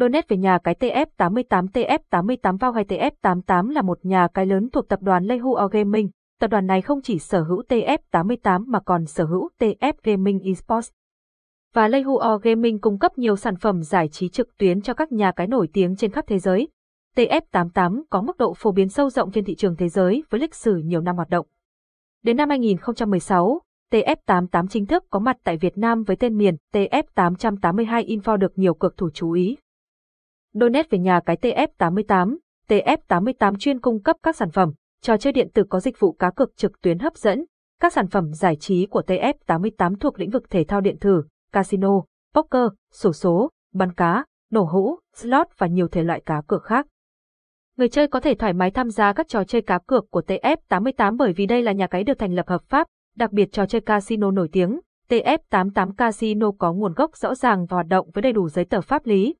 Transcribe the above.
Donate về nhà cái TF88 TF88 vào hay TF88 là một nhà cái lớn thuộc tập đoàn Leyhu Gaming. Tập đoàn này không chỉ sở hữu TF88 mà còn sở hữu TF Gaming Esports. Và Leyhu Gaming cung cấp nhiều sản phẩm giải trí trực tuyến cho các nhà cái nổi tiếng trên khắp thế giới. TF88 có mức độ phổ biến sâu rộng trên thị trường thế giới với lịch sử nhiều năm hoạt động. Đến năm 2016, TF88 chính thức có mặt tại Việt Nam với tên miền TF882 Info được nhiều cực thủ chú ý. Donet về nhà cái TF88, TF88 chuyên cung cấp các sản phẩm, trò chơi điện tử có dịch vụ cá cược trực tuyến hấp dẫn, các sản phẩm giải trí của TF88 thuộc lĩnh vực thể thao điện tử, casino, poker, sổ số, bắn cá, nổ hũ, slot và nhiều thể loại cá cược khác. Người chơi có thể thoải mái tham gia các trò chơi cá cược của TF88 bởi vì đây là nhà cái được thành lập hợp pháp, đặc biệt trò chơi casino nổi tiếng. TF88 Casino có nguồn gốc rõ ràng và hoạt động với đầy đủ giấy tờ pháp lý,